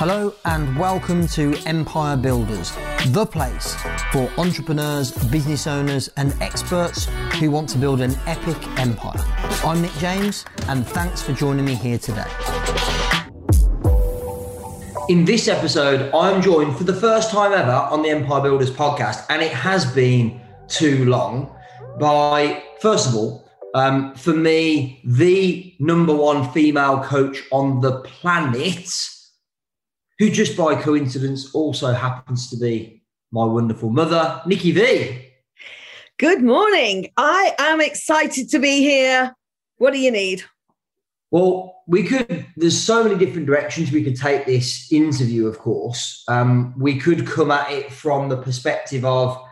Hello and welcome to Empire Builders, the place for entrepreneurs, business owners, and experts who want to build an epic empire. I'm Nick James, and thanks for joining me here today. In this episode, I'm joined for the first time ever on the Empire Builders podcast, and it has been too long, by, first of all, um, for me, the number one female coach on the planet who just by coincidence also happens to be my wonderful mother, Nikki V. Good morning. I am excited to be here. What do you need? Well, we could, there's so many different directions we could take this interview, of course. Um, we could come at it from the perspective of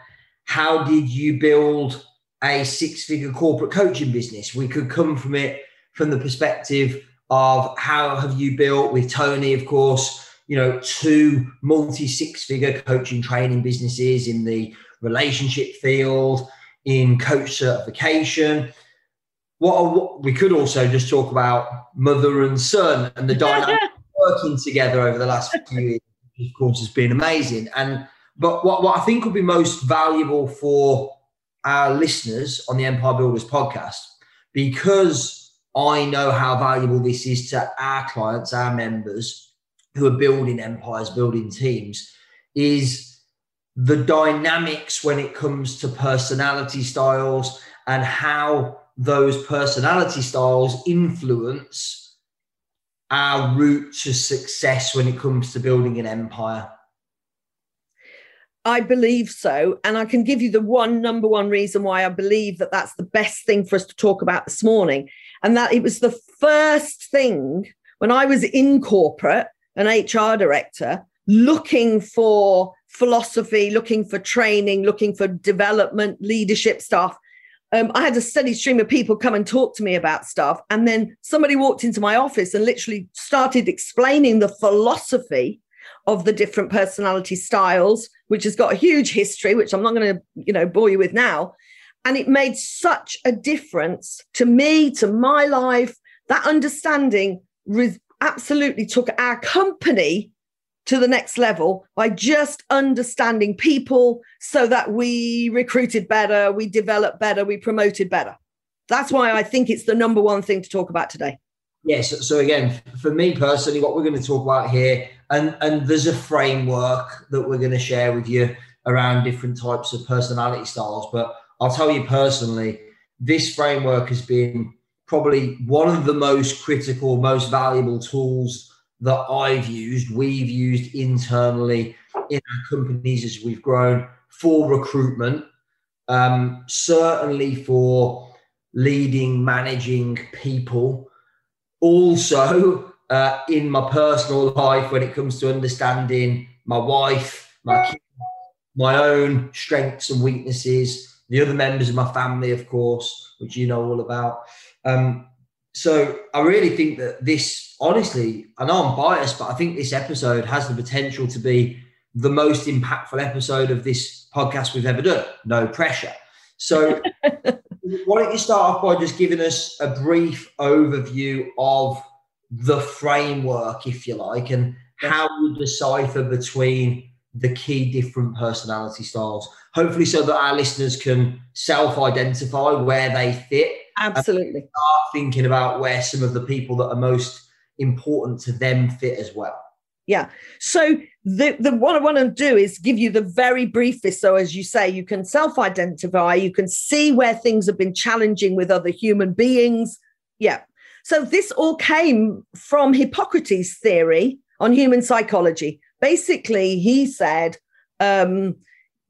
how did you build a six figure corporate coaching business? We could come from it from the perspective of how have you built with Tony, of course, you know, two multi six figure coaching training businesses in the relationship field, in coach certification. What, what we could also just talk about mother and son and the dynamic working together over the last few years, of course, has been amazing. And but what, what I think would be most valuable for our listeners on the Empire Builders podcast, because I know how valuable this is to our clients, our members, who are building empires, building teams, is the dynamics when it comes to personality styles and how those personality styles influence our route to success when it comes to building an empire. I believe so. And I can give you the one number one reason why I believe that that's the best thing for us to talk about this morning. And that it was the first thing when I was in corporate an HR director looking for philosophy, looking for training, looking for development, leadership stuff. Um, I had a steady stream of people come and talk to me about stuff. And then somebody walked into my office and literally started explaining the philosophy of the different personality styles, which has got a huge history, which I'm not going to, you know, bore you with now. And it made such a difference to me, to my life. That understanding absolutely took our company to the next level by just understanding people so that we recruited better, we developed better, we promoted better. That's why I think it's the number one thing to talk about today. Yes. So again, for me personally, what we're going to talk about here, and and there's a framework that we're going to share with you around different types of personality styles. But I'll tell you personally, this framework has been probably one of the most critical, most valuable tools that I've used, we've used internally in our companies as we've grown for recruitment, um, certainly for leading, managing people. Also, uh, in my personal life, when it comes to understanding my wife, my kids, my own strengths and weaknesses, the other members of my family, of course, which you know all about. Um, so I really think that this, honestly, I know I'm biased, but I think this episode has the potential to be the most impactful episode of this podcast we've ever done. No pressure. So why don't you start off by just giving us a brief overview of the framework, if you like, and how you decipher between the key different personality styles. Hopefully, so that our listeners can self identify where they fit Absolutely. Start thinking about where some of the people that are most important to them fit as well. Yeah. So the, the what I want to do is give you the very briefest. So as you say, you can self-identify, you can see where things have been challenging with other human beings. Yeah. So this all came from Hippocrates' theory on human psychology. Basically, he said um,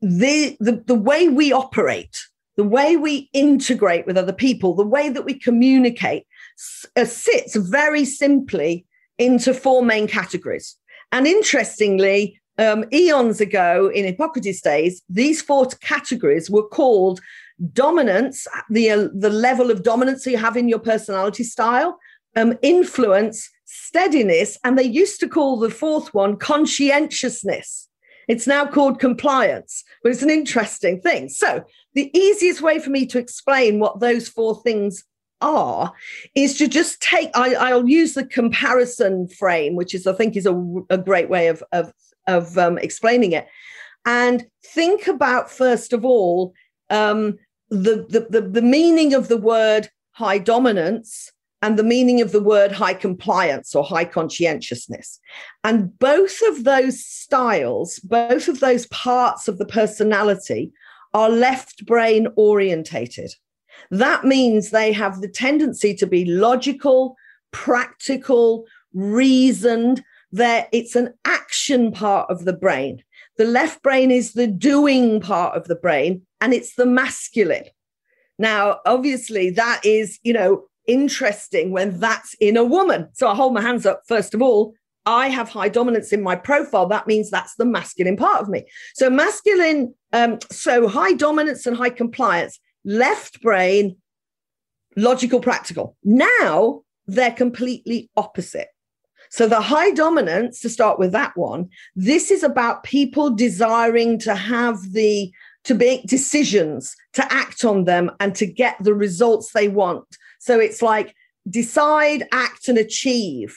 the, the the way we operate the way we integrate with other people, the way that we communicate uh, sits very simply into four main categories. And interestingly, um, eons ago in Hippocrates' days, these four categories were called dominance, the, uh, the level of dominance you have in your personality style, um, influence, steadiness, and they used to call the fourth one conscientiousness. It's now called compliance, but it's an interesting thing. So, the easiest way for me to explain what those four things are is to just take I, will use the comparison frame which is i think is a, a great way of of, of um, explaining it and think about first of all um, the, the, the, the meaning of the word high dominance and the meaning of the word high compliance or high conscientiousness. And both of those styles, both of those parts of the personality are left brain orientated. That means they have the tendency to be logical, practical, reasoned. There, it's an action part of the brain. The left brain is the doing part of the brain, and it's the masculine. Now, obviously, that is, you know, interesting when that's in a woman. So I hold my hands up. First of all, I have high dominance in my profile. That means that's the masculine part of me. So masculine, um, so high dominance and high compliance, left brain, logical, practical. Now they're completely opposite. So the high dominance, to start with that one, this is about people desiring to have the to make decisions, to act on them, and to get the results they want. So it's like decide, act, and achieve,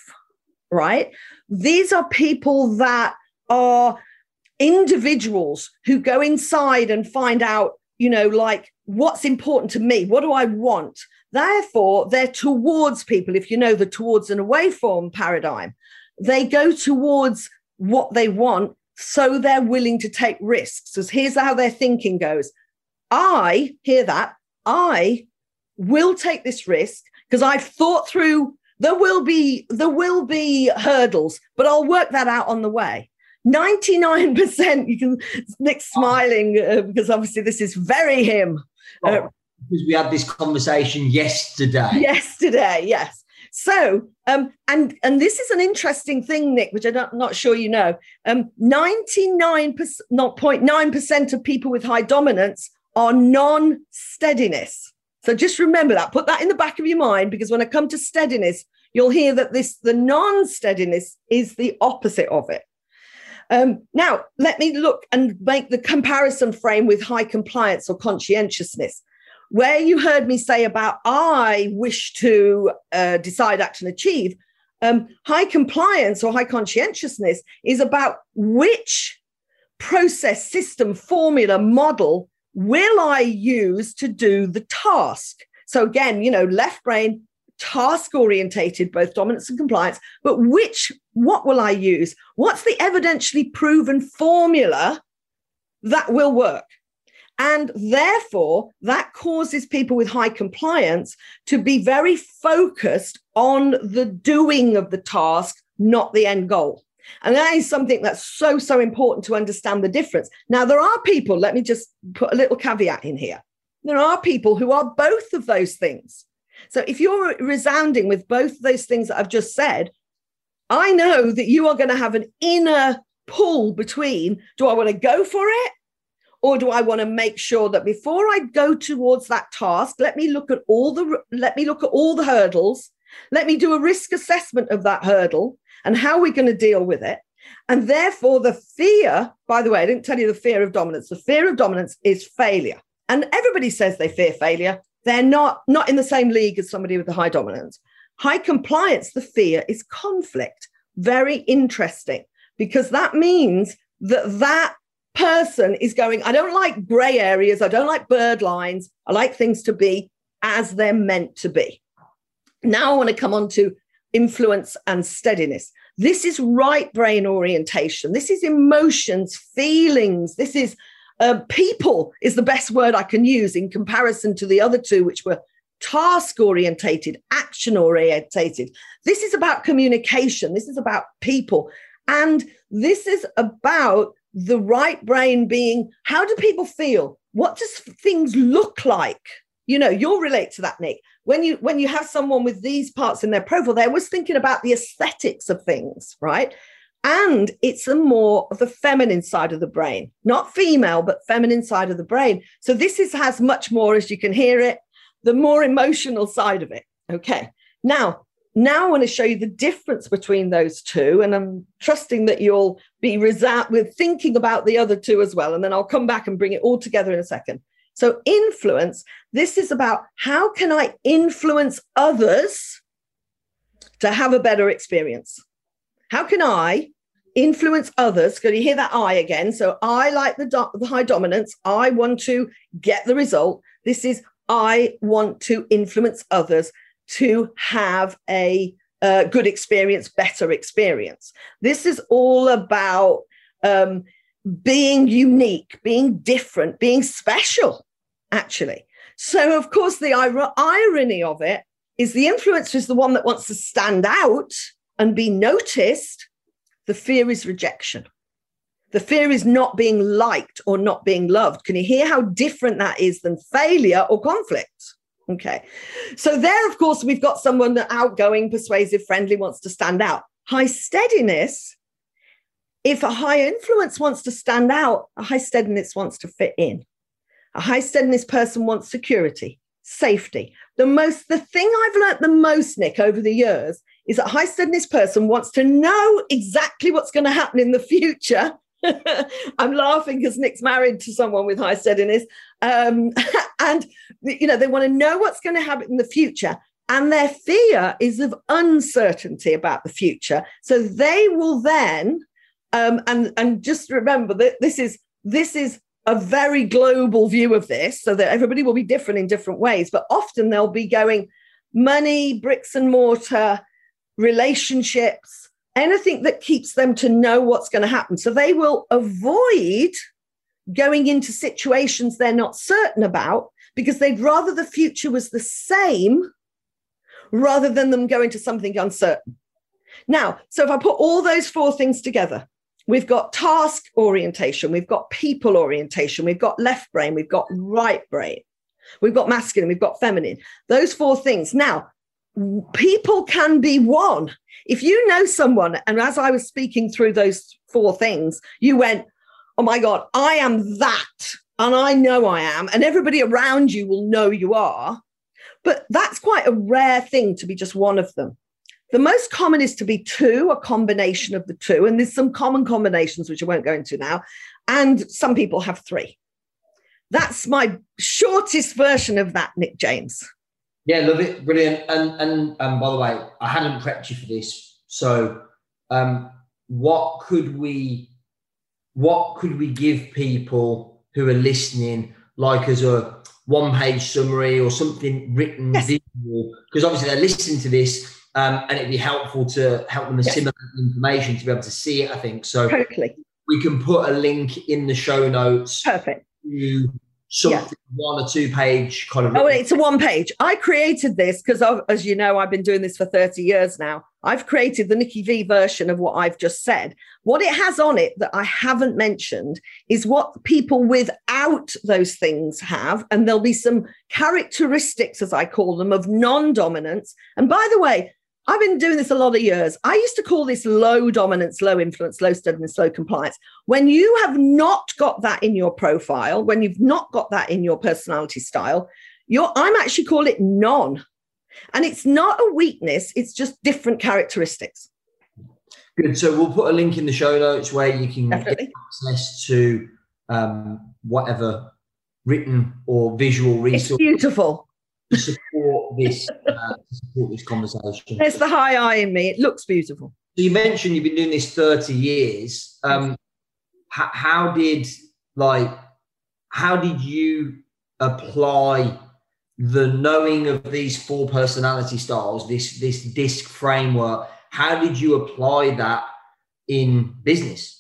right? These are people that are individuals who go inside and find out, you know, like what's important to me? What do I want? Therefore, they're towards people. If you know the towards and away from paradigm, they go towards what they want. So they're willing to take risks. So here's how their thinking goes I hear that. I will take this risk because I've thought through there will be there will be hurdles, but I'll work that out on the way. 99% you can Nick smiling uh, because obviously this is very him. Uh, because we had this conversation yesterday. Yesterday, yes. So, um, and and this is an interesting thing, Nick, which I'm not, not sure you know. Um, 99 not 0.9 percent of people with high dominance are non-steadiness. So just remember that. Put that in the back of your mind because when I come to steadiness, you'll hear that this the non-steadiness is the opposite of it. Um, now, let me look and make the comparison frame with high compliance or conscientiousness where you heard me say about I wish to uh, decide, act, and achieve, um, high compliance or high conscientiousness is about which process, system, formula, model will I use to do the task. So again, you know, left brain, task orientated, both dominance and compliance, but which, what will I use? What's the evidentially proven formula that will work? And therefore, that causes people with high compliance to be very focused on the doing of the task, not the end goal. And that is something that's so, so important to understand the difference. Now, there are people, let me just put a little caveat in here. There are people who are both of those things. So if you're resounding with both of those things that I've just said, I know that you are going to have an inner pull between do I want to go for it or do i want to make sure that before i go towards that task let me look at all the let me look at all the hurdles let me do a risk assessment of that hurdle and how are we're going to deal with it? And therefore the fear by the way i didn't tell you the fear of dominance. The fear of dominance is failure. And everybody says they fear failure. They're not not in the same league as somebody with a high dominance. High compliance the fear is conflict. Very interesting because that means that that person is going, I don't like gray areas, I don't like bird lines, I like things to be as they're meant to be. Now I want to come on to influence and steadiness. This is right brain orientation. This is emotions, feelings. This is uh, people, is the best word I can use in comparison to the other two, which were task orientated, action orientated. This is about communication. This is about people. And this is about the right brain being how do people feel what does things look like you know you'll relate to that nick when you when you have someone with these parts in their profile they're always thinking about the aesthetics of things right and it's a more of the feminine side of the brain not female but feminine side of the brain so this is has much more as you can hear it the more emotional side of it okay now now I want to show you the difference between those two. And I'm trusting that you'll be resound with thinking about the other two as well. And then I'll come back and bring it all together in a second. So, influence, this is about how can I influence others to have a better experience? How can I influence others? Can you hear that I again? So, I like the, do- the high dominance. I want to get the result. This is I want to influence others to have a uh, good experience, better experience. This is all about um, being unique, being different, being special, actually. So, of course, the ir- irony of it is the influencer is the one that wants to stand out and be noticed. The fear is rejection. The fear is not being liked or not being loved. Can you hear how different that is than failure or conflict? Okay. So, there, of course, we've got someone that outgoing, persuasive, friendly, wants to stand out. High steadiness, if a high influence wants to stand out, a high steadiness wants to fit in. A high steadiness person wants security, safety. The most, the thing I've learned the most, Nick, over the years is that high steadiness person wants to know exactly what's going to happen in the future I'm laughing because Nick's married to someone with high steadiness. Um, and, you know, they want to know what's going to happen in the future. And their fear is of uncertainty about the future. So they will then, um, and, and just remember that this is, this is a very global view of this so that everybody will be different in different ways. But often they'll be going money, bricks and mortar, relationships, anything that keeps them to know what's going to happen. So they will avoid going into situations they're not certain about because they'd rather the future was the same rather than them going to something uncertain. Now, so if I put all those four things together, we've got task orientation, we've got people orientation, we've got left brain, we've got right brain, we've got masculine, we've got feminine. Those four things. Now, people can be one if you know someone, and as I was speaking through those four things, you went, Oh my God, I am that. And I know I am. And everybody around you will know you are. But that's quite a rare thing to be just one of them. The most common is to be two, a combination of the two. And there's some common combinations, which I won't go into now. And some people have three. That's my shortest version of that, Nick James. Yeah, love it, brilliant. And and um, by the way, I hadn't prepped you for this. So, um, what could we, what could we give people who are listening, like as a one-page summary or something written yes. visual? Because obviously they're listening to this, um, and it'd be helpful to help them assimilate yes. information to be able to see it. I think so. Totally. We can put a link in the show notes. Perfect. To something yeah. one or two page kind of. Oh, it's a one page. I created this because, as you know, I've been doing this for 30 years now. I've created the Nikki V version of what I've just said. What it has on it that I haven't mentioned is what people without those things have. And there'll be some characteristics, as I call them, of non dominance. And by the way, I've been doing this a lot of years. I used to call this low dominance, low influence, low steadiness, low compliance. When you have not got that in your profile, when you've not got that in your personality style, you're, I'm actually call it non. And it's not a weakness, it's just different characteristics. Good. So we'll put a link in the show notes where you can Definitely. get access to um, whatever written or visual resource. It's beautiful to support this uh, to support this conversation. It's the high I in me. It looks beautiful. So you mentioned you've been doing this 30 years. Um, how, how did like how did you apply the knowing of these four personality styles, this this disc framework? How did you apply that in business?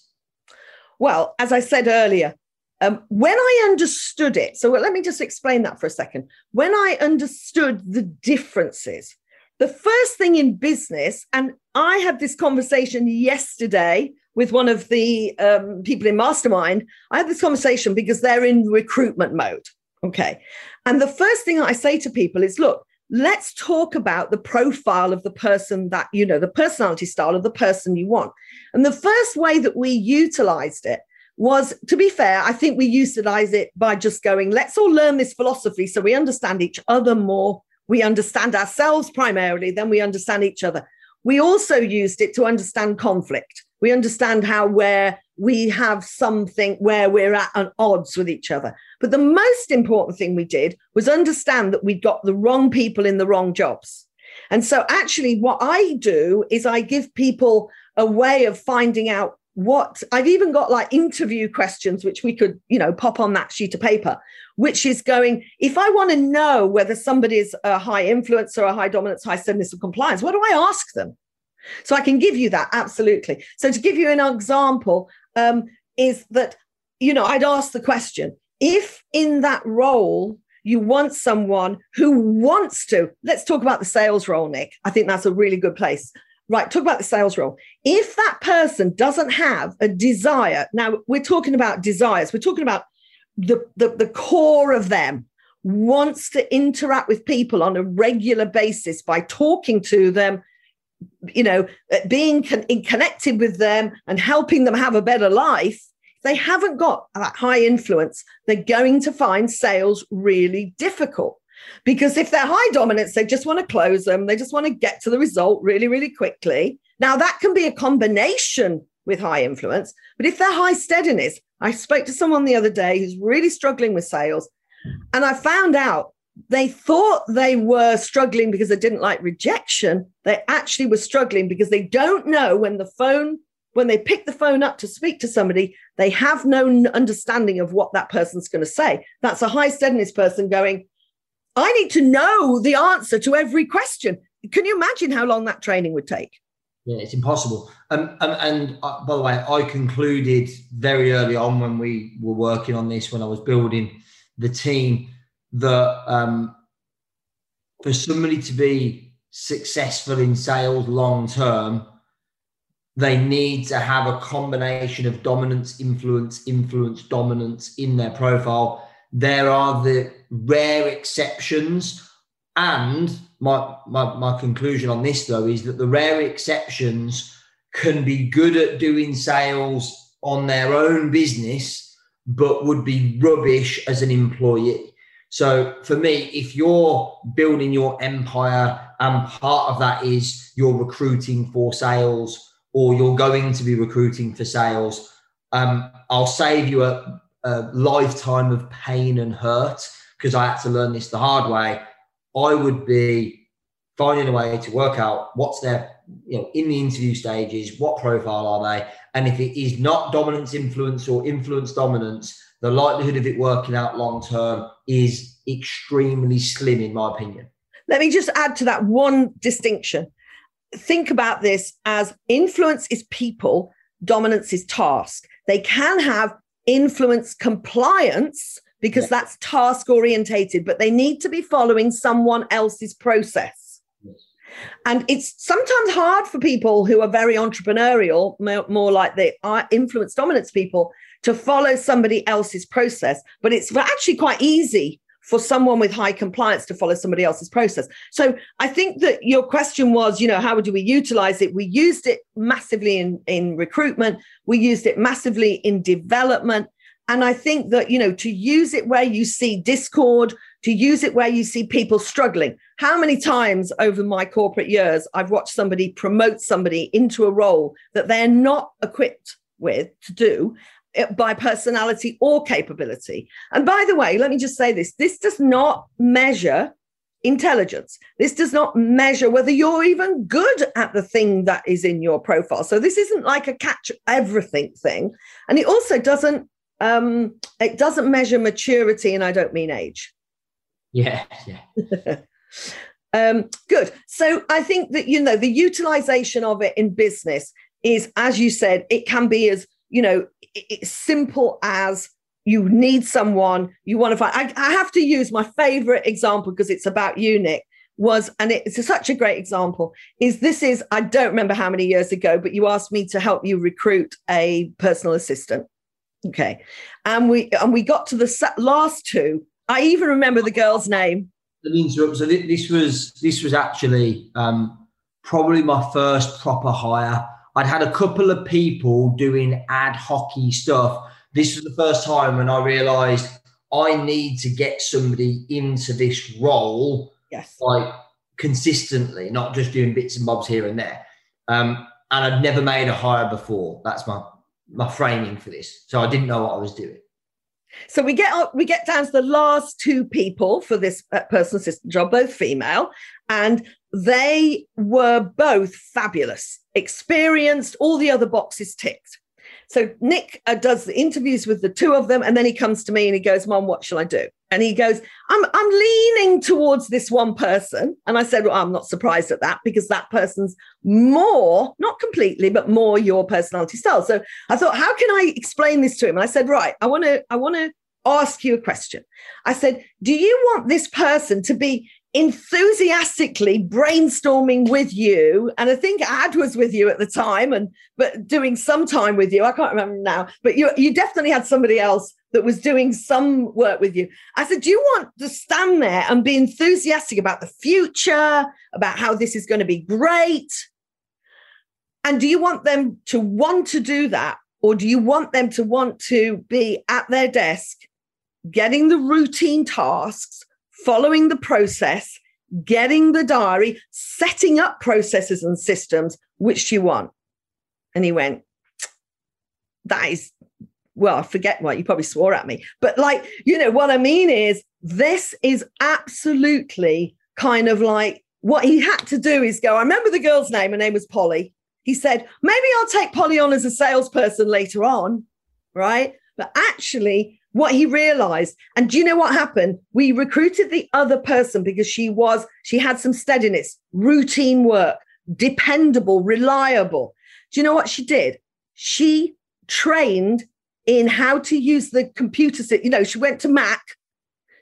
Well, as I said earlier, um, when I understood it, so let me just explain that for a second. When I understood the differences, the first thing in business, and I had this conversation yesterday with one of the um, people in Mastermind. I had this conversation because they're in recruitment mode. Okay. And the first thing I say to people is look, let's talk about the profile of the person that, you know, the personality style of the person you want. And the first way that we utilized it was, to be fair, I think we utilize it by just going, let's all learn this philosophy so we understand each other more. We understand ourselves primarily, then we understand each other. We also used it to understand conflict. We understand how where we have something where we're at an odds with each other. But the most important thing we did was understand that we'd got the wrong people in the wrong jobs. And so, actually, what I do is I give people a way of finding out what I've even got like interview questions, which we could, you know, pop on that sheet of paper, which is going, if I want to know whether somebody's a high influence or a high dominance, high steadiness of compliance, what do I ask them? So I can give you that absolutely. So to give you an example, um, is that you know I'd ask the question: if in that role you want someone who wants to, let's talk about the sales role, Nick. I think that's a really good place. Right, talk about the sales role. If that person doesn't have a desire, now we're talking about desires, we're talking about the, the, the core of them wants to interact with people on a regular basis by talking to them, you know, uh, being con- connected with them and helping them have a better life, they haven't got that high influence, they're going to find sales really difficult. Because if they're high dominance, they just want to close them, they just want to get to the result really, really quickly. Now, that can be a combination with high influence, but if they're high steadiness, I spoke to someone the other day who's really struggling with sales, and I found out they thought they were struggling because they didn't like rejection. They actually were struggling because they don't know when the phone, when they pick the phone up to speak to somebody, they have no understanding of what that person's going to say. That's a high steadiness person going, I need to know the answer to every question. Can you imagine how long that training would take? Yeah, it's impossible. Um, um, and uh, by the way, I concluded very early on when we were working on this, when I was building the team, that um, for somebody to be successful in sales long term, they need to have a combination of dominance, influence, influence, dominance in their profile. There are the rare exceptions. And my, my, my conclusion on this, though, is that the rare exceptions can be good at doing sales on their own business, but would be rubbish as an employee. So for me, if you're building your empire and part of that is you're recruiting for sales or you're going to be recruiting for sales, um, I'll save you a, a lifetime of pain and hurt because I had to learn this the hard way. I would be finding a way to work out what's their, you know, in the interview stages, what profile are they? And if it is not dominance influence or influence dominance, the likelihood of it working out long term is extremely slim, in my opinion. Let me just add to that one distinction. Think about this as influence is people, dominance is task. They can have influence compliance because yeah. that's task orientated, but they need to be following someone else's process. Yes. And it's sometimes hard for people who are very entrepreneurial, more, more like the uh, influence dominance people, to follow somebody else's process. But it's actually quite easy for someone with high compliance to follow somebody else's process. So I think that your question was, you know, how do we utilize it? We used it massively in, in recruitment, we used it massively in development. And I think that, you know, to use it where you see discord, to use it where you see people struggling. How many times over my corporate years I've watched somebody promote somebody into a role that they're not equipped with to do by personality or capability. And by the way, let me just say this this does not measure intelligence. This does not measure whether you're even good at the thing that is in your profile. So this isn't like a catch everything thing. And it also doesn't um it doesn't measure maturity and I don't mean age. Yeah, yeah. um good. So I think that you know the utilization of it in business is as you said it can be as you know it's simple as you need someone you want to find I, I have to use my favorite example because it's about you nick was and it's such a great example is this is i don't remember how many years ago but you asked me to help you recruit a personal assistant. Okay. And we and we got to the last two. I even remember the girl's name. Let me interrupt. So this was this was actually um probably my first proper hire I'd had a couple of people doing ad hockey stuff. This was the first time when I realized I need to get somebody into this role, yes, like consistently, not just doing bits and bobs here and there. Um, and I'd never made a hire before. That's my my framing for this. So I didn't know what I was doing. So we get up, we get down to the last two people for this uh, personal assistant job, both female, and they were both fabulous, experienced, all the other boxes ticked. So Nick uh, does the interviews with the two of them, and then he comes to me and he goes, "Mom, what shall I do?" And he goes, "I'm I'm leaning towards this one person." And I said, "Well, I'm not surprised at that because that person's more, not completely, but more your personality style." So I thought, how can I explain this to him? And I said, "Right, I want to I want to ask you a question." I said, "Do you want this person to be enthusiastically brainstorming with you. And i think ad was with you at the time and but doing some time with you. I can't remember now but you you definitely had somebody else that was doing some work with you. I said do you want to stand there and be enthusiastic about the future about how this is going to be great? And do you want them to want to do that? Or do you want them to want to be at their desk getting the routine tasks following the process, getting the diary, setting up processes and systems, which you want. And he went, That is, well, I forget what you probably swore at me. But like, you know, what I mean is this is absolutely kind of like what he had to do is go. I remember the girl's name, her name was Polly. He said, maybe I'll take Polly on as a salesperson later on. Right. But actually, what he realized. And do you know what happened? We recruited the other person because she was, she had some steadiness, routine work, dependable, reliable. Do you know what she did? She trained in how to use the computer. You know, she went to Mac.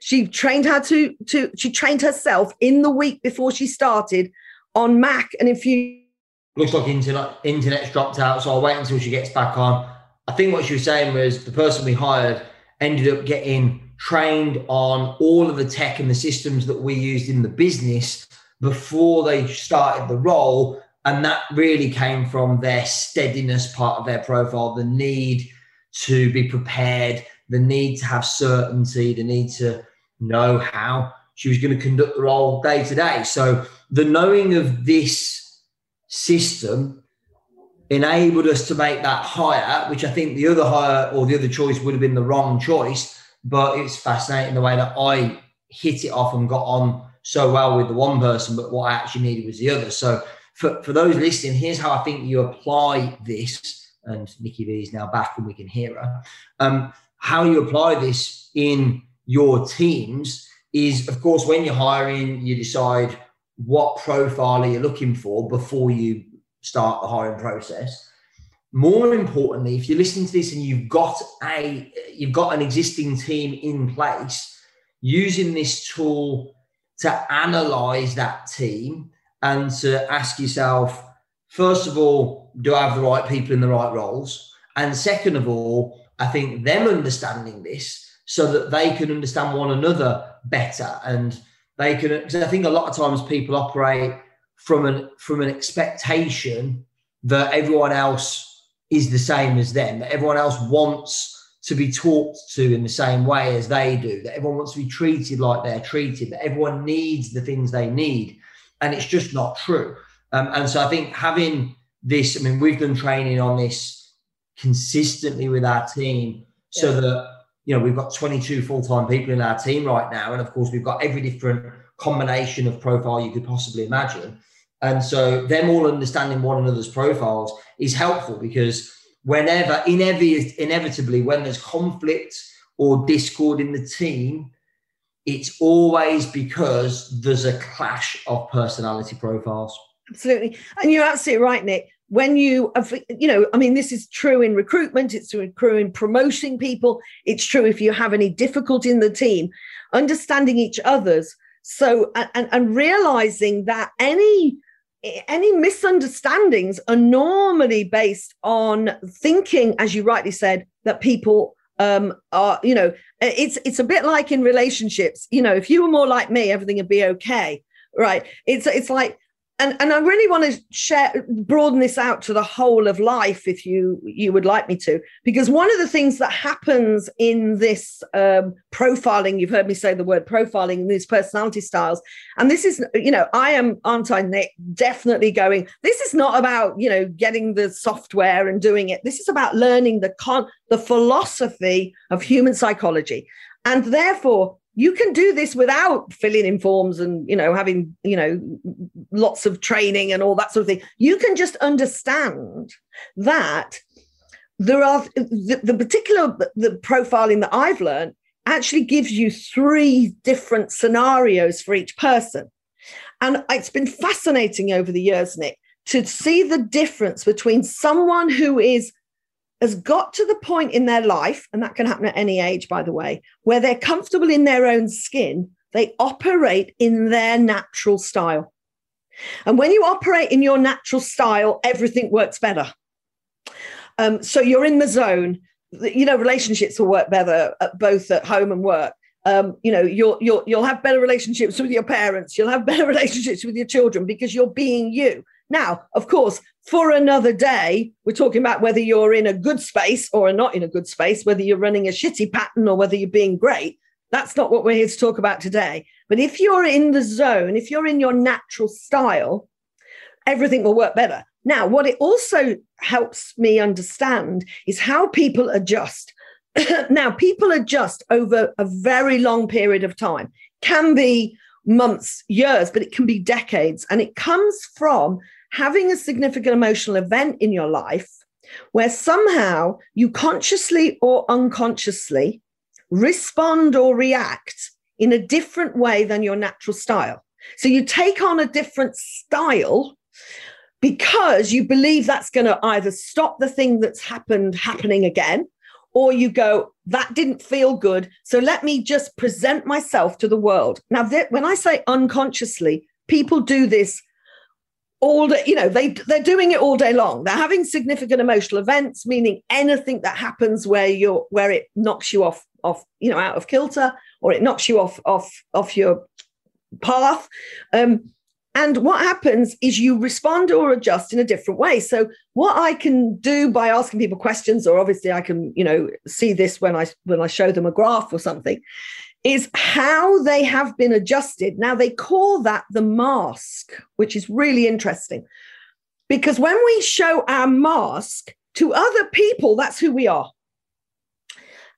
She trained how to, to, she trained herself in the week before she started on Mac. And if you, looks like internet internet's dropped out, so I'll wait until she gets back on. I think what she was saying was the person we hired ended up getting trained on all of the tech and the systems that we used in the business before they started the role. And that really came from their steadiness part of their profile, the need to be prepared, the need to have certainty, the need to know how she was going to conduct the role day to day. So the knowing of this system enabled us to make that hire, which I think the other hire or the other choice would have been the wrong choice. But it's fascinating the way that I hit it off and got on so well with the one person, but what I actually needed was the other. So for, for those listening, here's how I think you apply this. And Nikki V is now back and we can hear her. Um, how you apply this in your teams is, of course, when you're hiring, you decide what profile are you looking for before you start the hiring process. More importantly, if you're listening to this and you've got a you've got an existing team in place, using this tool to analyze that team and to ask yourself, first of all, do I have the right people in the right roles? And second of all, I think them understanding this so that they can understand one another better and they can because I think a lot of times people operate from an from an expectation that everyone else is the same as them, that everyone else wants to be talked to in the same way as they do, that everyone wants to be treated like they're treated, that everyone needs the things they need. And it's just not true. Um, and so I think having this, I mean, we've done training on this consistently with our team so yeah. that, you know, we've got 22 full time people in our team right now. And of course, we've got every different combination of profile you could possibly imagine. And so them all understanding one another's profiles is helpful because whenever inevitably when there's conflict or discord in the team, it's always because there's a clash of personality profiles. Absolutely. And you're absolutely right, Nick. When you, have, you know, I mean, this is true in recruitment, it's true in promoting people, it's true if you have any difficulty in the team, understanding each other's. So, and, and realizing that any any misunderstandings are normally based on thinking, as you rightly said, that people um, are, you know, it's it's a bit like in relationships. You know, if you were more like me, everything would be okay, right? It's it's like and and I really want to share broaden this out to the whole of life if you you would like me to. Because one of the things that happens in this um, profiling you've heard me say the word profiling these personality styles and this is you know I am aren't I Nick? Definitely going this is not about you know getting the software and doing it. This is about learning the con the philosophy of human psychology and therefore you can do this without filling in forms and you know having you know lots of training and all that sort of thing. You can just understand that there are the, the particular the profiling that i've learned actually gives you three different scenarios for each person. And it's been fascinating over the years nick to see the difference between someone who is has got to the point in their life, and that can happen at any age, by the way, where they're comfortable in their own skin, they operate in their natural style. And when you operate in your natural style, everything works better. Um, so you're in the zone. You know, relationships will work better at both at home and work. Um, you know, you'll you'll you'll have better relationships with your parents. You'll have better relationships with your children because you're being you. Now, of course, for another day, we're talking about whether you're in a good space or not in a good space, whether you're running a shitty pattern or whether you're being great. That's not what we're here to talk about today. But if you're in the zone, if you're in your natural style, everything will work better. Now, what it also helps me understand is how people adjust. now, people adjust over a very long period of time, can be months, years, but it can be decades. And it comes from having a significant emotional event in your life where somehow you consciously or unconsciously respond or react in a different way than your natural style. So you take on a different style because you believe that's going to either stop the thing that's happened happening again, or you go, that didn't feel good. So let me just present myself to the world. Now, when I say unconsciously, people do this all day, you know, they they're doing it all day long. They're having significant emotional events, meaning anything that happens where you're where it knocks you off off, you know, out of kilter or it knocks you off off off your path. Um, and what happens is you respond or adjust in a different way. So what I can do by asking people questions, or obviously I can, you know, see this when I when I show them a graph or something, is how they have been adjusted. Now, they call that the mask, which is really interesting because when we show our mask to other people, that's who we are.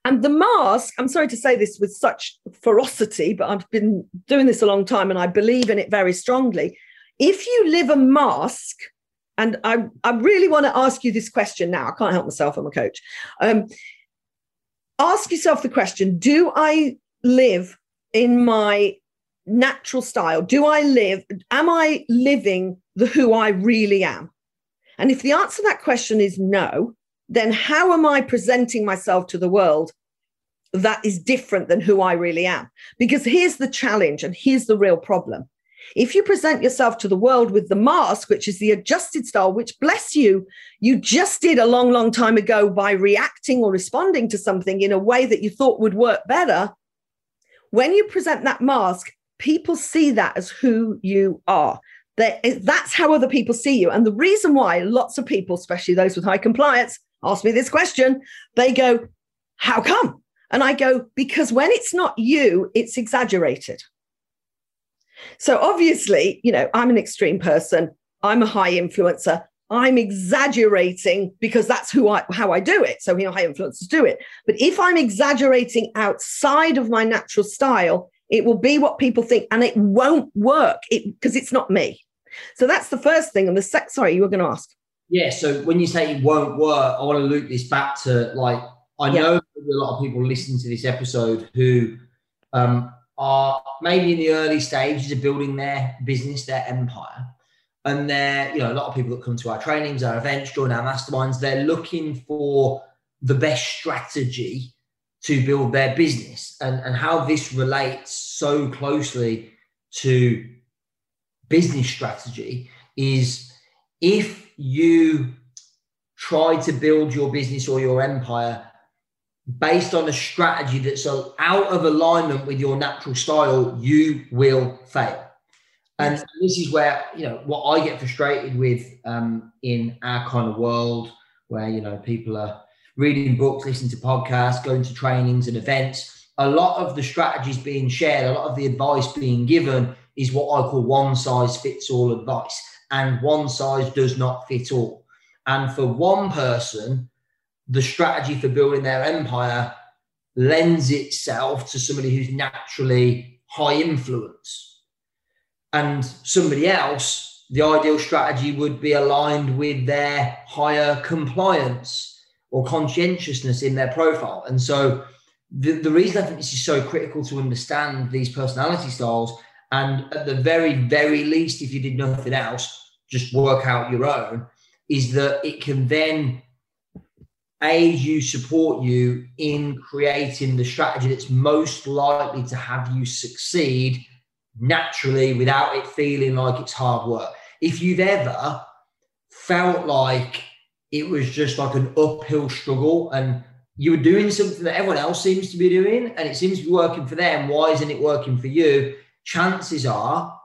And the mask, I'm sorry to say this with such ferocity, but I've been doing this a long time and I believe in it very strongly. If you live a mask, and I, I really want to ask you this question now, I can't help myself, I'm a coach. Um, ask yourself the question Do I live in my natural style? Do I live, am I living the who I really am? And if the answer to that question is no, then how am I presenting myself to the world that is different than who I really am? Because here's the challenge and here's the real problem. If you present yourself to the world with the mask, which is the adjusted style, which bless you, you just did a long, long time ago by reacting or responding to something in a way that you thought would work better, when you present that mask, people see that as who you are. That's how other people see you. And the reason why lots of people, especially those with high compliance, ask me this question, they go, How come? And I go, Because when it's not you, it's exaggerated. So obviously, you know, I'm an extreme person, I'm a high influencer. I'm exaggerating because that's who I how I do it. So you know, high influencers do it. But if I'm exaggerating outside of my natural style, it will be what people think, and it won't work because it, it's not me. So that's the first thing. And the sec, sorry, you were going to ask. Yeah. So when you say it won't work, I want to loop this back to like I yeah. know a lot of people listening to this episode who um, are maybe in the early stages of building their business, their empire and they're you know a lot of people that come to our trainings our events join our masterminds they're looking for the best strategy to build their business and and how this relates so closely to business strategy is if you try to build your business or your empire based on a strategy that's out of alignment with your natural style you will fail And this is where, you know, what I get frustrated with um, in our kind of world where, you know, people are reading books, listening to podcasts, going to trainings and events. A lot of the strategies being shared, a lot of the advice being given is what I call one size fits all advice. And one size does not fit all. And for one person, the strategy for building their empire lends itself to somebody who's naturally high influence. And somebody else, the ideal strategy would be aligned with their higher compliance or conscientiousness in their profile. And so the, the reason I think this is so critical to understand these personality styles, and at the very, very least, if you did nothing else, just work out your own, is that it can then aid you, support you in creating the strategy that's most likely to have you succeed naturally without it feeling like it's hard work. If you've ever felt like it was just like an uphill struggle and you were doing something that everyone else seems to be doing and it seems to be working for them, why isn't it working for you? Chances are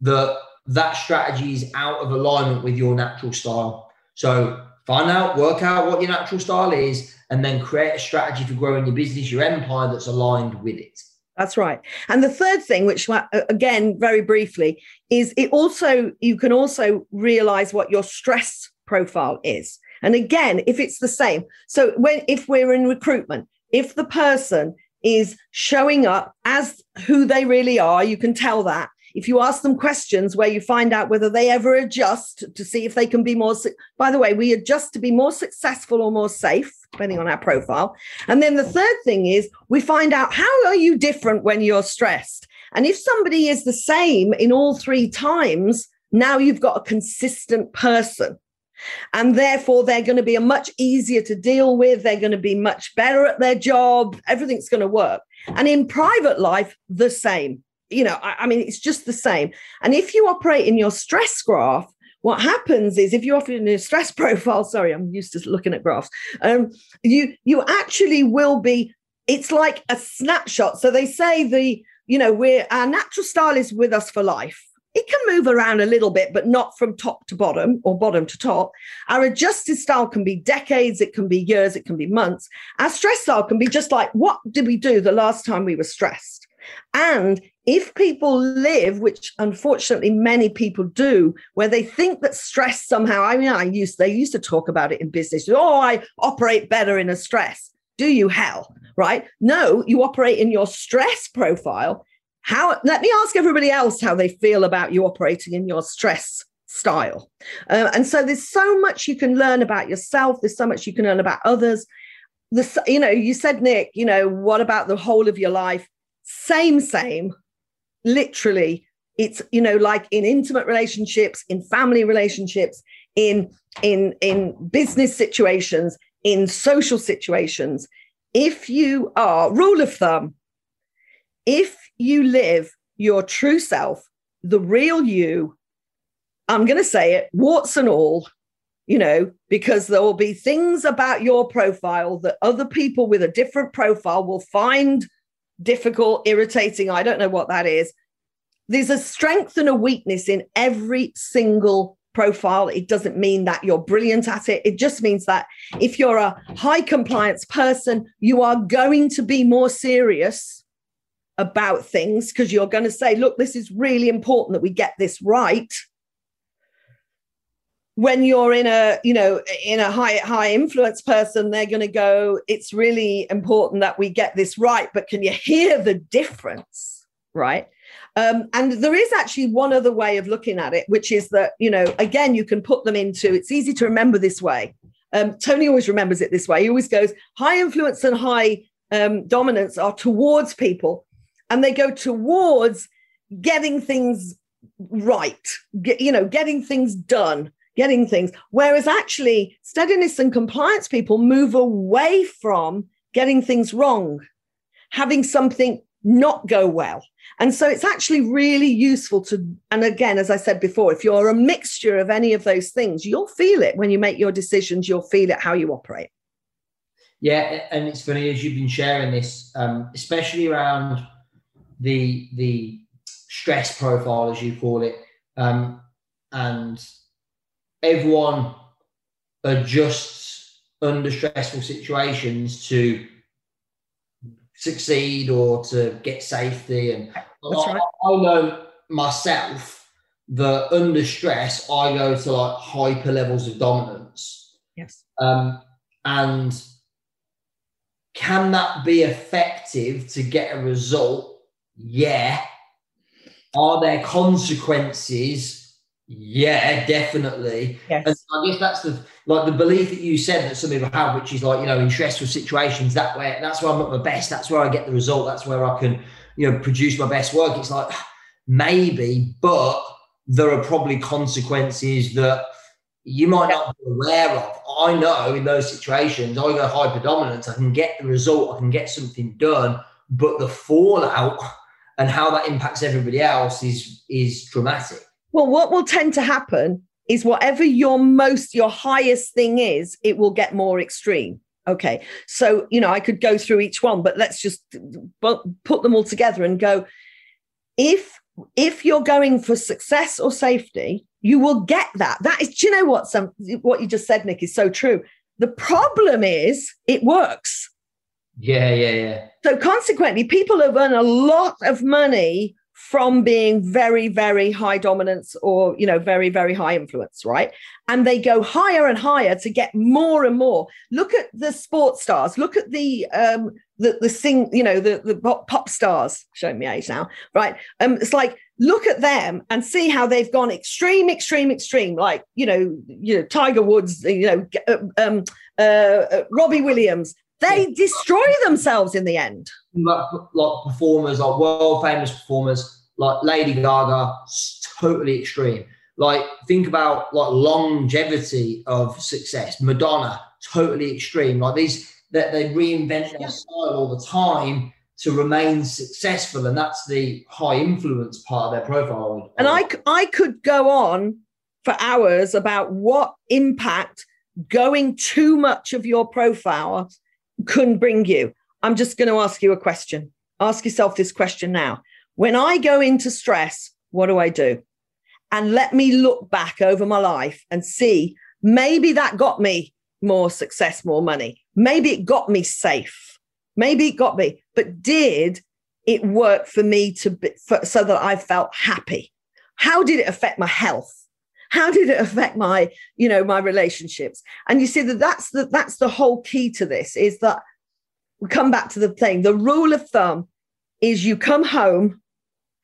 that that strategy is out of alignment with your natural style. So find out, work out what your natural style is, and then create a strategy for growing your business, your empire that's aligned with it. That's right. And the third thing, which again, very briefly, is it also, you can also realize what your stress profile is. And again, if it's the same, so when, if we're in recruitment, if the person is showing up as who they really are, you can tell that if you ask them questions where you find out whether they ever adjust to see if they can be more by the way we adjust to be more successful or more safe depending on our profile. And then the third thing is we find out how are you different when you're stressed? And if somebody is the same in all three times now you've got a consistent person. And therefore they're going to be a much easier to deal with. They're going to be much better at their job. Everything's going to work. And in private life the same. You know, I, I mean, it's just the same. And if you operate in your stress graph, what happens is if you offer in a stress profile, sorry, I'm used to looking at graphs, um, you you actually will be, it's like a snapshot. So they say the, you know, we're our natural style is with us for life. It can move around a little bit, but not from top to bottom or bottom to top. Our adjusted style can be decades, it can be years, it can be months. Our stress style can be just like, what did we do the last time we were stressed? And if people live, which unfortunately many people do, where they think that stress somehow, I mean, I used they used to talk about it in business. Oh, I operate better in a stress. Do you hell? Right? No, you operate in your stress profile. How let me ask everybody else how they feel about you operating in your stress style. Uh, and so there's so much you can learn about yourself, there's so much you can learn about others. The, you know, you said, Nick, you know, what about the whole of your life? Same, same literally it's you know like in intimate relationships in family relationships in in in business situations in social situations. If you are rule of thumb if you live your true self the real you i'm going to say it warts and all you know because there will be things about your profile that other people with a different profile will find difficult, irritating. I don't know what that is. There's a strength and a weakness in every single profile. It doesn't mean that you're brilliant at it. It just means that if you're a high compliance person, you are going to be more serious about things because you're going to say, look, this is really important that we get this right when you're in a you know in a high high influence person they're going to go it's really important that we get this right but can you hear the difference? Right? Um, and there is actually one other way of looking at it which is that you know again you can put them into it's easy to remember this way. Um, tony always remembers it this way. He always goes high influence and high um, dominance are towards people and they go towards getting things right you know getting things done getting things. Whereas actually, steadiness and compliance people move away from getting things wrong, having something not go well. And so it's actually really useful to, and again, as I said before, if you're a mixture of any of those things, you'll feel it when you make your decisions, you'll feel it how you operate. Yeah, and it's funny as you've been sharing this, um, especially around the the stress profile, as you call it, um, and everyone adjusts under stressful situations to succeed or to get safety. And I, right. I know myself that under stress, I go to like hyper levels of dominance. Yes. Um, and can that be effective to get a result? Yeah. Are there consequences? Yeah, definitely. Yes. And I guess that's the like the belief that you said that some people have, which is like, you know, in stressful situations, that way that's where I'm at my best, that's where I get the result, that's where I can, you know, produce my best work. It's like maybe, but there are probably consequences that you might not be aware of. I know in those situations, I go hyper dominance, I can get the result, I can get something done, but the fallout and how that impacts everybody else is is dramatic. Well, what will tend to happen is whatever your most, your highest thing is, it will get more extreme. Okay. So, you know, I could go through each one, but let's just put them all together and go if if you're going for success or safety, you will get that. That is, do you know what? Some what you just said, Nick, is so true. The problem is it works. Yeah, yeah, yeah. So consequently, people have earned a lot of money from being very very high dominance or you know very very high influence right? And they go higher and higher to get more and more. Look at the sports stars. Look at the um the the sing you know the the pop, stars. Showing me age now right? Um it's like look at them and see how they've gone extreme extreme extreme. Like you know you know tiger woods you know um uh, uh robbie williams they destroy themselves in the end. Like, like performers, like world famous performers, like Lady Gaga, totally extreme. Like think about like longevity of success. Madonna, totally extreme. Like these that they reinvent their style all the time to remain successful, and that's the high influence part of their profile. And I I could go on for hours about what impact going too much of your profile can bring you. I'm just going to ask you a question. Ask yourself this question now. When I go into stress, what do I do? And let me look back over my life and see maybe that got me more success, more money. Maybe it got me safe. Maybe it got me, but did it work for me to be, for, so that I felt happy? How did it affect my health? How did it affect my, you know, my relationships? And you see that that's the that's the whole key to this is that we come back to the thing. The rule of thumb is you come home,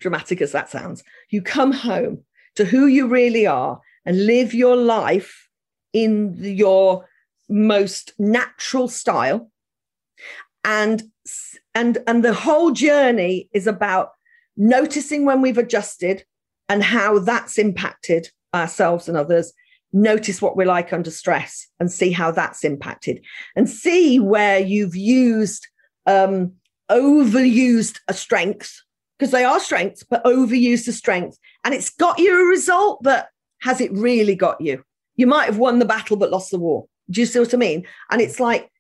dramatic as that sounds, you come home to who you really are and live your life in your most natural style and and and the whole journey is about noticing when we've adjusted and how that's impacted ourselves and others notice what we're like under stress and see how that's impacted. And see where you've used um, overused a strength because they are strengths but overused a strength. And it's got you a result but has it really got you? You might have won the battle but lost the war. Do you see what i mean? And it's like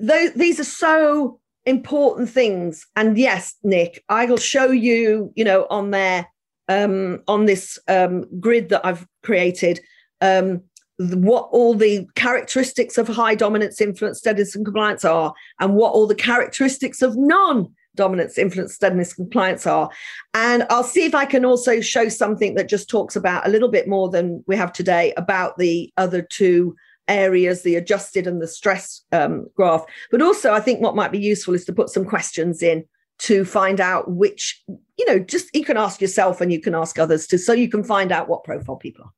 those, these are so important things. And yes nick i will show you you know on there um, on this um, grid that I've created um, what all the characteristics of high dominance, influence, steadiness, and compliance are, and what all the characteristics of non dominance, influence, steadiness, compliance are. And I'll see if I can also show something that just talks about a little bit more than we have today about the other two areas, the adjusted and the stress um, graph. But also, I think what might be useful is to put some questions in to find out which, you know, just you can ask yourself and you can ask others to, so you can find out what profile people are.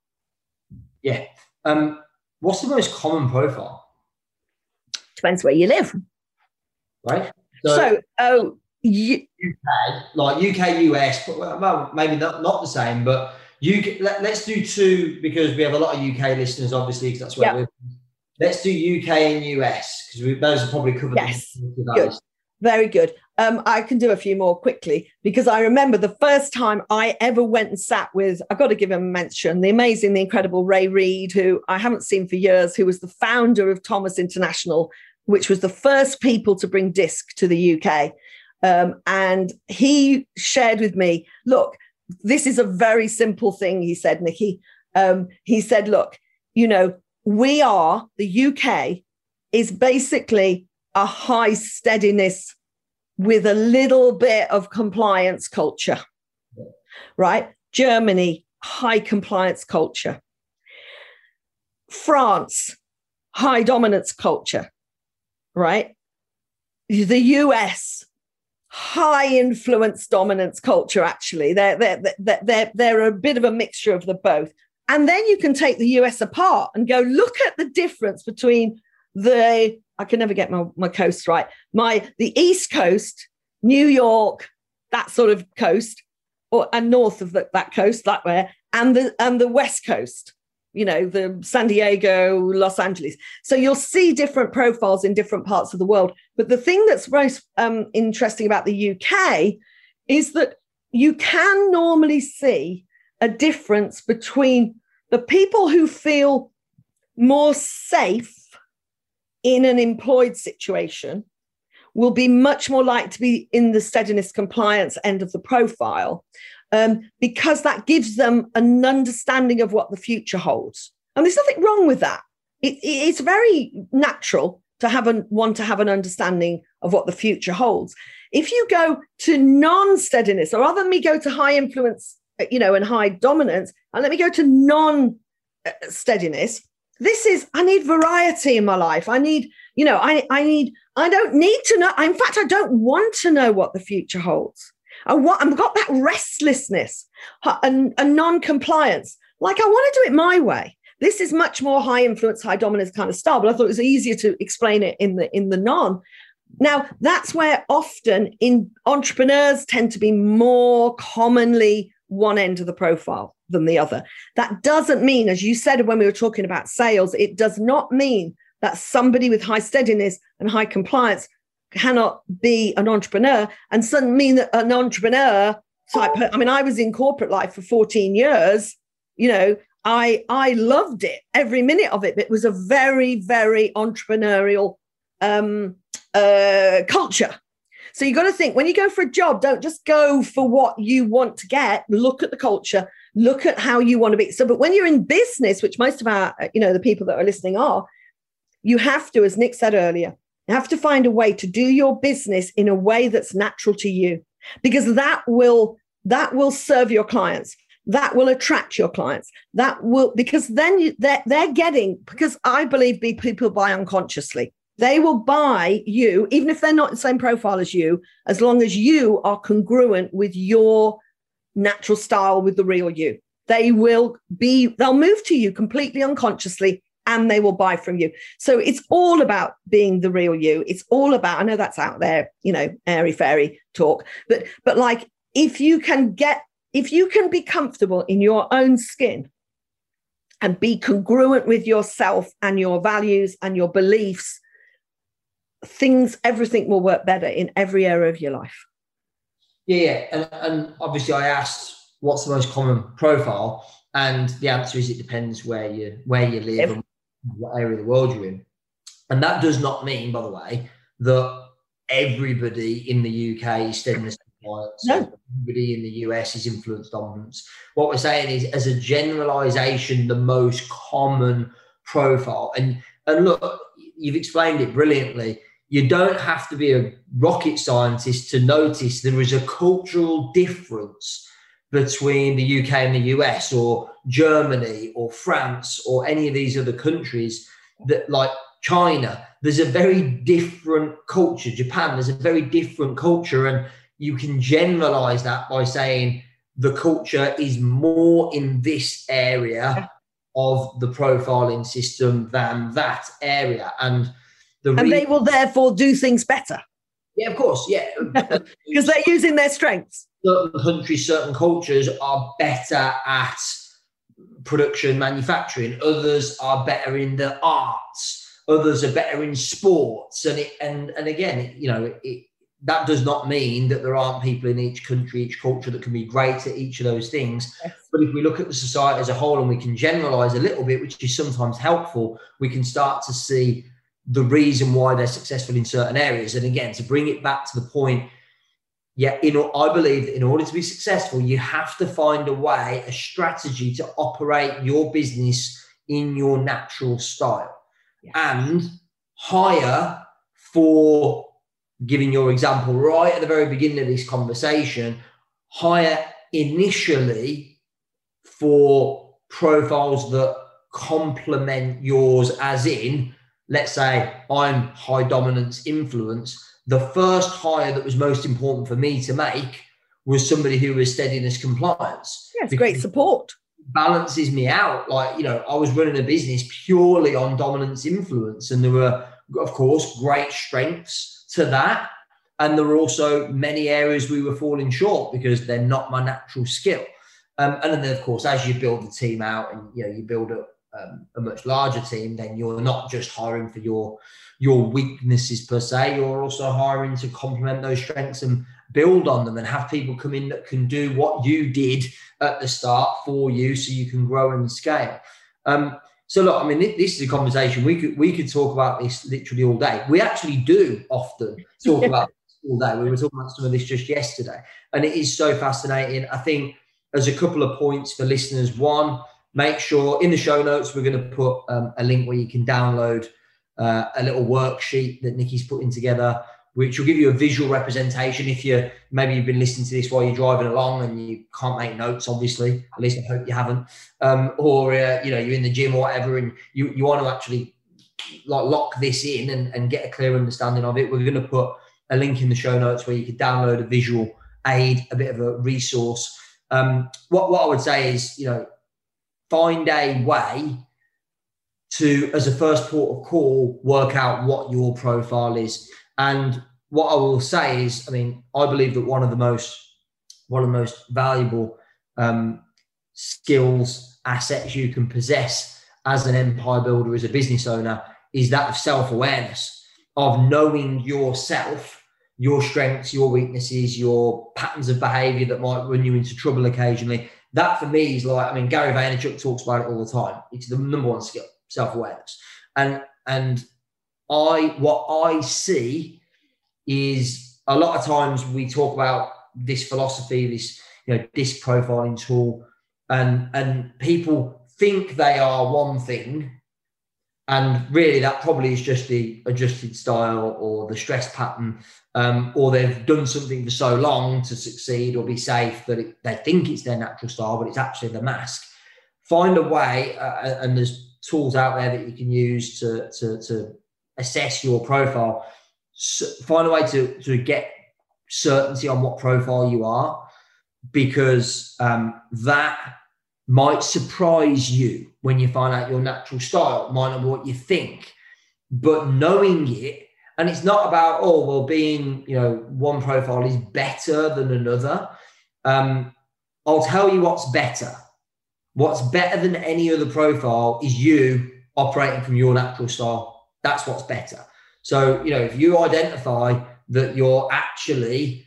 Yeah. Um, what's the most common profile? Depends where you live. Right. So, so oh, you, UK, like UK, US, but well, maybe not, not the same, but UK, let, us do two because we have a lot of UK listeners, obviously, because that's where we're. Let's do UK and US because those are probably covered. Yes. Good. Very good. Um, I can do a few more quickly because I remember the first time I ever went and sat with, I've got to give him a mention, the amazing, the incredible Ray Reed, who I haven't seen for years, who was the founder of Thomas International, which was the first people to bring disc to the UK. Um, and he shared with me, look, this is a very simple thing, he said, Nikki. Um, he said, look, you know, we are, the UK is basically a high steadiness with a little bit of compliance culture, right? Germany, high compliance culture. France, high dominance culture, right? The US, high influence dominance culture, actually. They're, they're, they're, they're, they're a bit of a mixture of the both. And then you can take the US apart and go look at the difference between the, I can never get my, my coast right, my the East Coast, New York, that sort of coast, or and north of the, that coast, that way, and the and the West Coast, you know, the San Diego, Los Angeles. So you'll see different profiles in different parts of the world. But the thing that's most um, interesting about the UK is that you can normally see a difference between the people who feel more safe in an employed situation will be much more likely to be in the steadiness compliance end of the profile um, because that gives them an understanding of what the future holds. And there's nothing wrong with that. It, it's very natural to have an, want to have an understanding of what the future holds. If you go to non-steadiness, or rather than me go to high influence, uh, you know, and high dominance, and let me go to non-steadiness. This is I need variety in my life. I need, you know, I I need I don't need to know. In fact, I don't want to know what the future holds. I want, I've got that restlessness and, and non-compliance. Like I want to do it my way. This is much more high influence, high dominance kind of style, but I thought it was easier to explain it in the in the non. Now that's where often in entrepreneurs tend to be more commonly one end of the profile than the other. That doesn't mean, as you said when we were talking about sales, it does not mean that somebody with high steadiness and high compliance cannot be an entrepreneur and suddenly mean that an entrepreneur type i mean i was in corporate life for 14 years you know i i loved it every minute of it it was a very very entrepreneurial um uh culture so you've got to think when you go for a job don't just go for what you want to get. Look at the culture look at how you want to be. So but when you're in business which most of our uh, you know the people that are listening are you have to as nick said earlier you have to find a way to do your business in a way that's natural to you. Because that will that will serve your clients. That will attract your clients. That will because then you, they're, they're getting because i believe people buy unconsciously they will buy you even if they're not the same profile as you as long as you are congruent with your natural style with the real you they will be they'll move to you completely unconsciously and they will buy from you. So it's all about being the real you. It's all about, I know that's out there, you know, airy fairy talk, but but like if you can get, if you can be comfortable in your own skin and be congruent with yourself and your values and your beliefs, things, everything will work better in every area of your life. Yeah, yeah. And, and obviously I asked what's the most common profile and the answer is it depends where you where you live and what area of the world you're in. And that does not mean, by the way, that everybody in the UK is steadiness compliance. No. Everybody in the US is influence dominance. What we're saying is, as a generalization, the most common profile. And and look, you've explained it brilliantly. You don't have to be a rocket scientist to notice there is a cultural difference between the UK and the US or Germany or France or any of these other countries that like China, there's a very different culture. Japan, there's a very different culture. And you can generalize that by saying the culture is more in this area of the profiling system than that area. And the and re- they will therefore do things better. Yeah, of course. Yeah. because they're using their strengths certain countries, certain cultures are better at production, manufacturing. Others are better in the arts. Others are better in sports. And it, and and again, you know, it, that does not mean that there aren't people in each country, each culture that can be great at each of those things. Yes. But if we look at the society as a whole and we can generalize a little bit, which is sometimes helpful, we can start to see the reason why they're successful in certain areas. And again, to bring it back to the point yeah, in, I believe that in order to be successful, you have to find a way, a strategy to operate your business in your natural style yeah. and hire for giving your example right at the very beginning of this conversation, hire initially for profiles that complement yours, as in, let's say I'm high dominance influence. The first hire that was most important for me to make was somebody who was steadiness compliance. Yeah, it's great support. Balances me out. Like, you know, I was running a business purely on dominance influence, and there were, of course, great strengths to that. And there were also many areas we were falling short because they're not my natural skill. Um, and then, of course, as you build the team out and you know you build a, um, a much larger team, then you're not just hiring for your your weaknesses per se. You're also hiring to complement those strengths and build on them, and have people come in that can do what you did at the start for you, so you can grow and scale. Um, so look, I mean, this is a conversation we could we could talk about this literally all day. We actually do often talk about all day. We were talking about some of this just yesterday, and it is so fascinating. I think there's a couple of points for listeners. One, make sure in the show notes we're going to put um, a link where you can download uh, a little worksheet that Nikki's putting together which will give you a visual representation if you maybe you've been listening to this while you're driving along and you can't make notes obviously. At least i hope you haven't. Um, or uh, you know you're in the gym or whatever and you, you want to actually like lock this in and, and get a clear understanding of it we're going to put a link in the show notes where you can download a visual aid a bit of a resource. Um, what, what i would say is you know find a way to as a first port of call work out what your profile is and what I will say is, I mean, I believe that one of the most one of the most valuable um, skills assets you can possess as an empire builder, as a business owner, is that of self awareness, of knowing yourself, your strengths, your weaknesses, your patterns of behavior that might run you into trouble occasionally. That for me is like, I mean, Gary Vaynerchuk talks about it all the time. It's the number one skill, self awareness. And, and I, what I see is a lot of times we talk about this philosophy, this you know disc profiling tool, and and people think they are one thing, and really that probably is just the adjusted style or the stress pattern, um, or they've done something for so long to succeed or be safe that it, they think it's their natural style, but it's actually the mask. Find a way, uh, and there's tools out there that you can use to to, to assess your profile find a way to, to get certainty on what profile you are because um, that might surprise you when you find out your natural style, might not what you think. But knowing it, and it's not about, oh, well, being, you know, one profile is better than another. Um, I'll tell you what's better. What's better than any other profile is you operating from your natural style. That's what's better. So, you know, if you identify that you're actually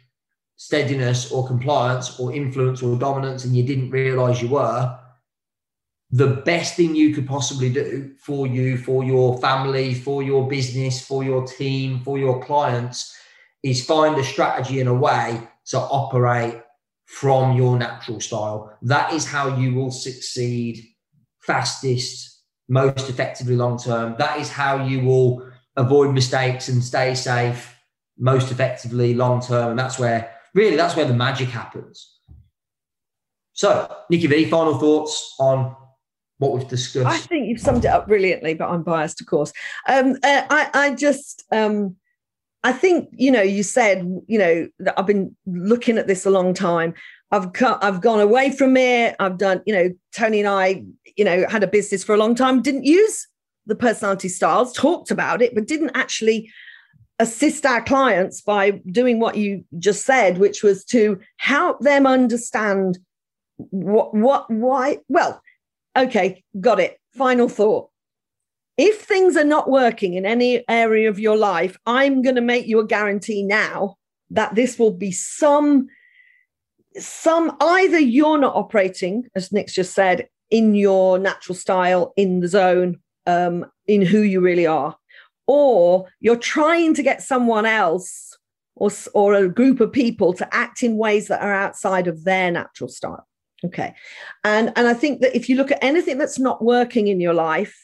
steadiness or compliance or influence or dominance and you didn't realize you were, the best thing you could possibly do for you, for your family, for your business, for your team, for your clients is find a strategy and a way to operate from your natural style. That is how you will succeed fastest, most effectively long term. That is how you will avoid mistakes and stay safe most effectively long term. And that's where really that's where the magic happens. So, Nikki V, final thoughts on what we've discussed. I think you've summed it up brilliantly, but I'm biased, of course. Um, uh, I, I just, um, I think you know, you said you know that I've been looking at this a long time. I've cut, I've gone away from it. I've done, you know, Tony and I, you know, had a business for a long time. Didn't use the personality styles, talked about it, but didn't actually assist our clients by doing what you just said, which was to help them understand what, what, why. Well, okay, got it. Final thought. If things are not working in any area of your life, I'm going to make you a guarantee now that this will be some some either you're not operating as nick's just said in your natural style in the zone um, in who you really are, or you're trying to get someone else or, or a group of people to act in ways that are outside of their natural style. Okay. And, and I think that if you look at anything that's not working in your life,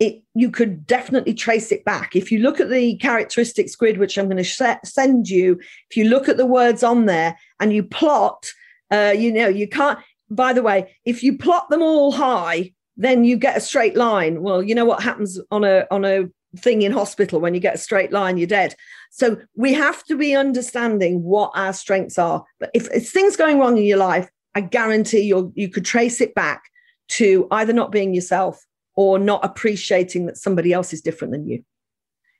it, you could definitely trace it back. If you look at the characteristics grid, which I'm going to sh- send you, if you look at the words on there and you plot, uh, you know, you can't, by the way, if you plot them all high, then you get a straight line. Well, you know what happens on a on a thing in hospital when you get a straight line, you're dead. So we have to be understanding what our strengths are. But if it's things going wrong in your life, I guarantee you you could trace it back to either not being yourself or not appreciating that somebody else is different than you.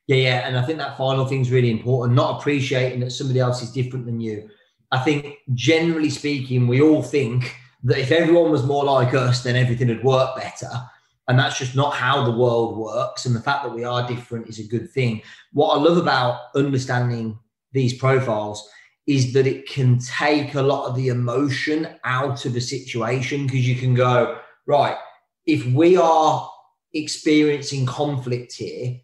Yeah, yeah. And I think that final thing is really important, not appreciating that somebody else is different than you. I think generally speaking, we all think that if everyone was more like us, then everything would work better. And that's just not how the world works. And the fact that we are different is a good thing. What I love about understanding these profiles is that it can take a lot of the emotion out of a situation because you can go, right, if we are experiencing conflict here,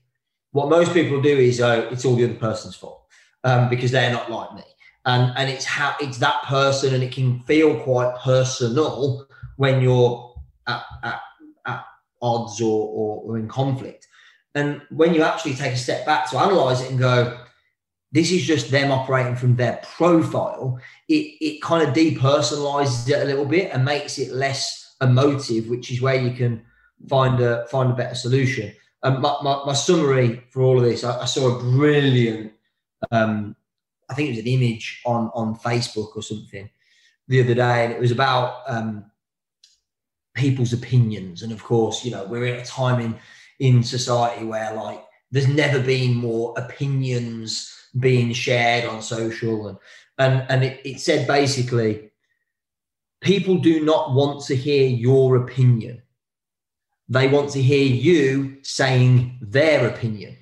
what most people do is, oh, it's all the other person's fault um, because they're not like me. And, and it's how it's that person, and it can feel quite personal when you're at, at, at odds or, or, or in conflict. And when you actually take a step back to analyze it and go, this is just them operating from their profile, it, it kind of depersonalizes it a little bit and makes it less emotive, which is where you can find a find a better solution. Um, my, my, my summary for all of this, I, I saw a brilliant, um, I think it was an image on on Facebook or something the other day, and it was about um, people's opinions. And of course, you know, we're at a time in in society where like there's never been more opinions being shared on social and and and it, it said basically people do not want to hear your opinion they want to hear you saying their opinion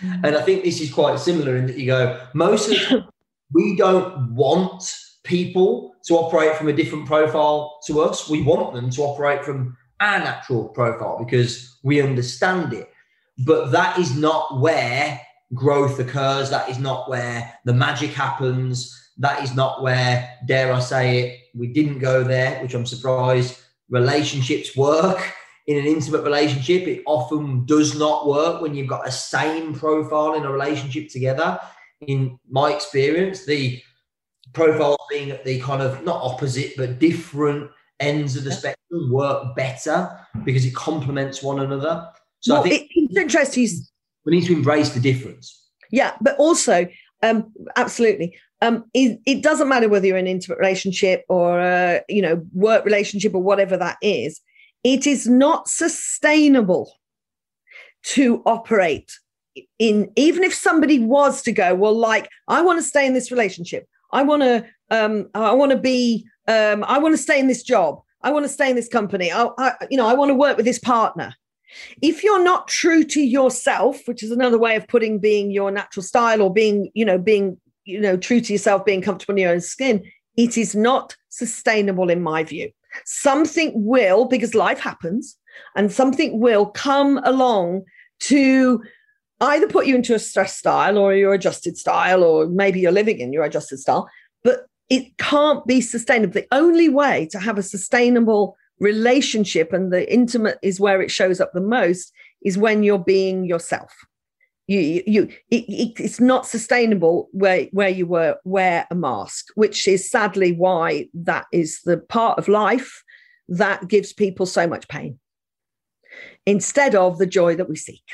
mm. and i think this is quite similar in that you go most of the time, we don't want people to operate from a different profile to us. We want them to operate from our natural profile because we understand it. But that is not where growth occurs. That is not where the magic happens. That is not where, dare I say it, we didn't go there, which I'm surprised. Relationships work in an intimate relationship. It often does not work when you've got a same profile in a relationship together. In my experience, the profiles being at the kind of not opposite but different ends of the spectrum work better because it complements one another. So well, I think it's interesting. We need to embrace the difference. Yeah, but also, um, absolutely. Um, it, it, doesn't matter whether you're in an intimate relationship or a you know work relationship or whatever that is. It is not sustainable to operate in even if somebody was to go well like i want to stay in this relationship I want to um, I want to be um, I want to stay in this job. I want to stay in this company. I, I, you know I want to work with this partner. If you're not true to yourself, which is another way of putting being your natural style or being you know being you know true to yourself, being comfortable in your own skin, it is not sustainable in my view. Something will because life happens, and something will come along to either put you into a stress style or your adjusted style, or maybe you're living in your adjusted style, but it can't be sustainable. The only way to have a sustainable relationship, and the intimate is where it shows up the most, is when you're being yourself. You, you, you it, it, it's not sustainable where where you were wear a mask, which is sadly why that is the part of life that gives people so much pain instead of the joy that we seek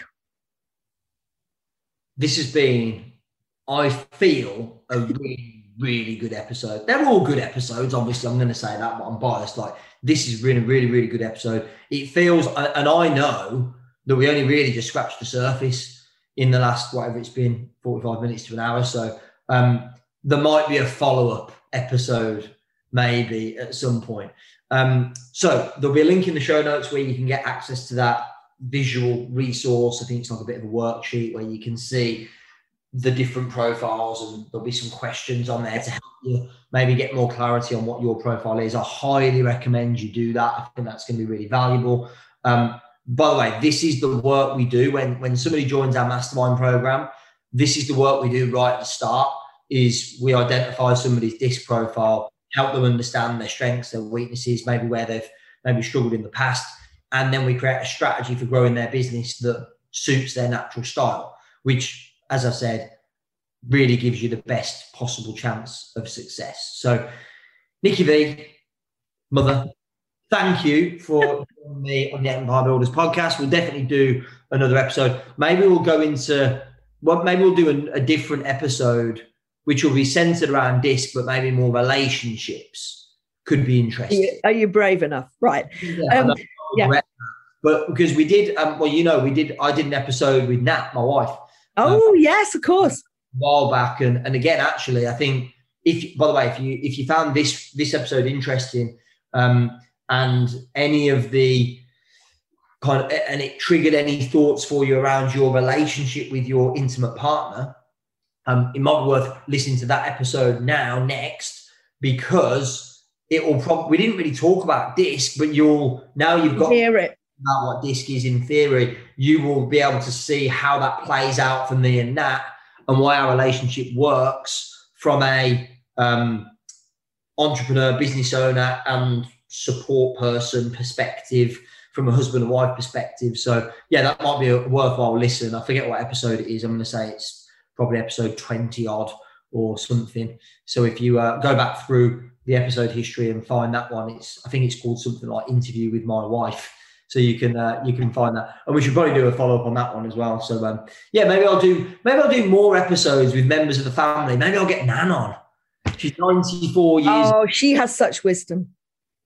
this has been, I feel, a really, really good episode. They're all good episodes, obviously. I'm going to say that, but I'm biased. Like, this is really, really, really good episode. It feels, and I know that we only really just scratched the surface in the last, whatever it's been, 45 minutes to an hour. So, um, there might be a follow up episode maybe at some point. Um, so there'll be a link in the show notes where you can get access to that visual resource. I think it's like a bit of a worksheet where you can see the different profiles and there'll be some questions on there to help you maybe get more clarity on what your profile is. I highly recommend you do that. I think that's going to be really valuable. Um, by the way, this is the work we do when when somebody joins our mastermind program. This is the work we do right at the start is we identify somebody's disc profile, help them understand their strengths, their weaknesses, maybe where they've maybe struggled in the past, and then we create a strategy for growing their business that suits their natural style, which, as I said, really gives you the best possible chance of success. So, Nikki V, mother, thank you for joining me on the Empire Builders podcast. We'll definitely do another episode. Maybe we'll go into well, maybe we'll do a, a different episode which will be centered around disc, but maybe more relationships could be interesting. Are you, are you brave enough? Right. Yeah. Um, yeah. But because we did, um, well, you know, we did. I did an episode with Nat, my wife. Oh um, yes, of course. A while back, and and again, actually, I think if by the way, if you if you found this this episode interesting, um, and any of the kind of and it triggered any thoughts for you around your relationship with your intimate partner, um, it might be worth listening to that episode now next because it will probably we didn't really talk about disc, but you'll now you've got hear it about what disc is in theory, you will be able to see how that plays out for me and that, and why our relationship works from a um, entrepreneur, business owner, and support person perspective from a husband and wife perspective. So yeah, that might be a worthwhile listen. I forget what episode it is. I'm going to say it's probably episode 20 odd or something. So if you uh, go back through the episode history and find that one, it's I think it's called something like interview with my wife. So you can uh, you can find that, and we should probably do a follow up on that one as well. So um, yeah, maybe I'll do maybe I'll do more episodes with members of the family. Maybe I'll get Nan on. She's ninety four years. Oh, she has such wisdom.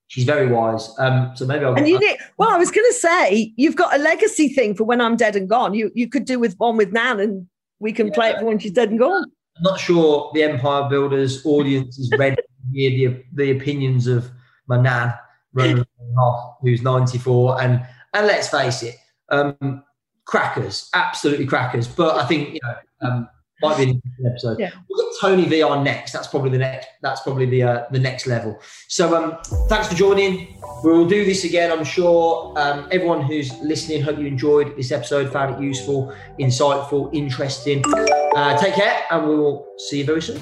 She's very wise. Um, so maybe I'll. And you did, well, I was going to say you've got a legacy thing for when I'm dead and gone. You you could do with one with Nan, and we can yeah. play it for when she's dead and gone. I'm not sure the Empire Builders audience is ready to hear the, the opinions of my nan, who's 94. And and let's face it, um, crackers, absolutely crackers. But I think, you know, um, might be an interesting episode. Yeah. We'll get Tony VR next. That's probably the next. That's probably the uh, the next level. So um, thanks for joining. We'll do this again. I'm sure um, everyone who's listening. Hope you enjoyed this episode, found it useful, insightful, interesting. Uh, take care, and we will see you very soon.